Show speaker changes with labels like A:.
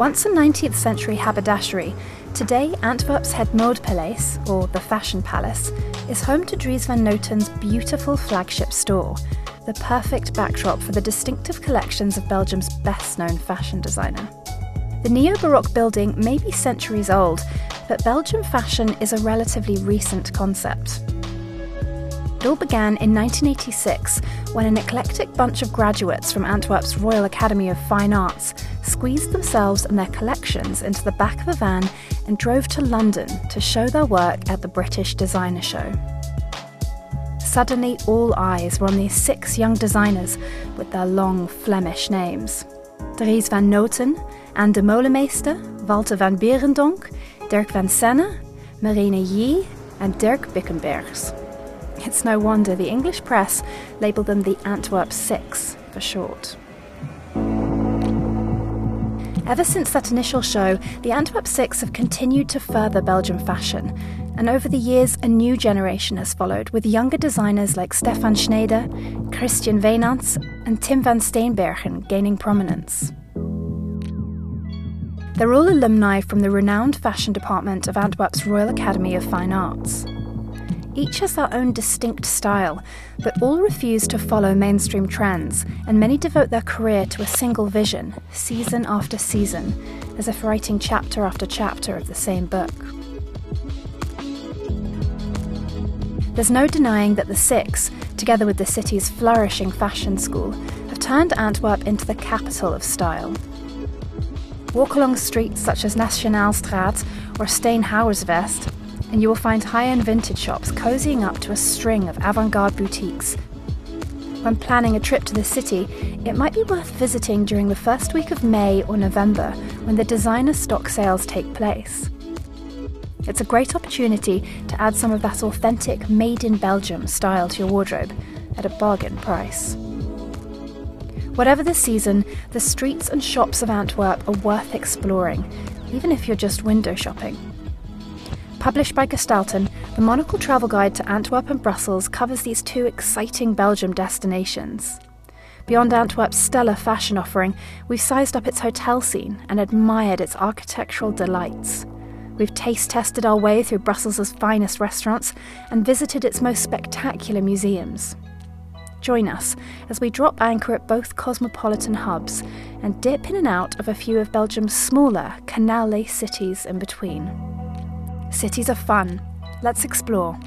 A: Once a 19th century haberdashery, today Antwerp's Het Modepaleis, or the Fashion Palace, is home to Dries van Noten's beautiful flagship store, the perfect backdrop for the distinctive collections of Belgium's best known fashion designer. The neo Baroque building may be centuries old, but Belgian fashion is a relatively recent concept. It all began in 1986 when an eclectic bunch of graduates from Antwerp's Royal Academy of Fine Arts squeezed themselves and their collections into the back of a van and drove to London to show their work at the British Designer Show. Suddenly, all eyes were on these six young designers with their long Flemish names Dries van Noten, Anne Demeulemeester, Walter van Beirendonck, Dirk van Saene, Marina Yee, and Dirk Bikkembergs. It's no wonder the English press labelled them the Antwerp Six for short. Ever since that initial show, the Antwerp Six have continued to further Belgian fashion, and over the years, a new generation has followed, with younger designers like Stephan Schneider, Christian Wijnands, and Tim van Steenbergen gaining prominence. They're all alumni from the renowned fashion department of Antwerp's Royal Academy of Fine Arts. Each has their own distinct style, but all refuse to follow mainstream trends, and many devote their career to a single vision, season after season, as if writing chapter after chapter of the same book. There's no denying that the Six, together with the city's flourishing fashion school, have turned Antwerp into the capital of style. Walk along streets such as Nationalestraat or Steenhouwersvest, and you will find high end vintage shops cozying up to a string of avant garde boutiques. When planning a trip to the city, it might be worth visiting during the first week of May or November when the designer stock sales take place. It's a great opportunity to add some of that authentic made in Belgium style to your wardrobe at a bargain price. Whatever the season, the streets and shops of Antwerp are worth exploring, even if you're just window shopping. Published by Gestalten, the Monocle Travel Guide to Antwerp and Brussels covers these two exciting Belgium destinations. Beyond Antwerp's stellar fashion offering, we've sized up its hotel scene and admired its architectural delights. We've taste tested our way through Brussels' finest restaurants and visited its most spectacular museums. Join us as we drop anchor at both cosmopolitan hubs and dip in and out of a few of Belgium's smaller, canal laced cities in between. Cities are fun. Let's explore.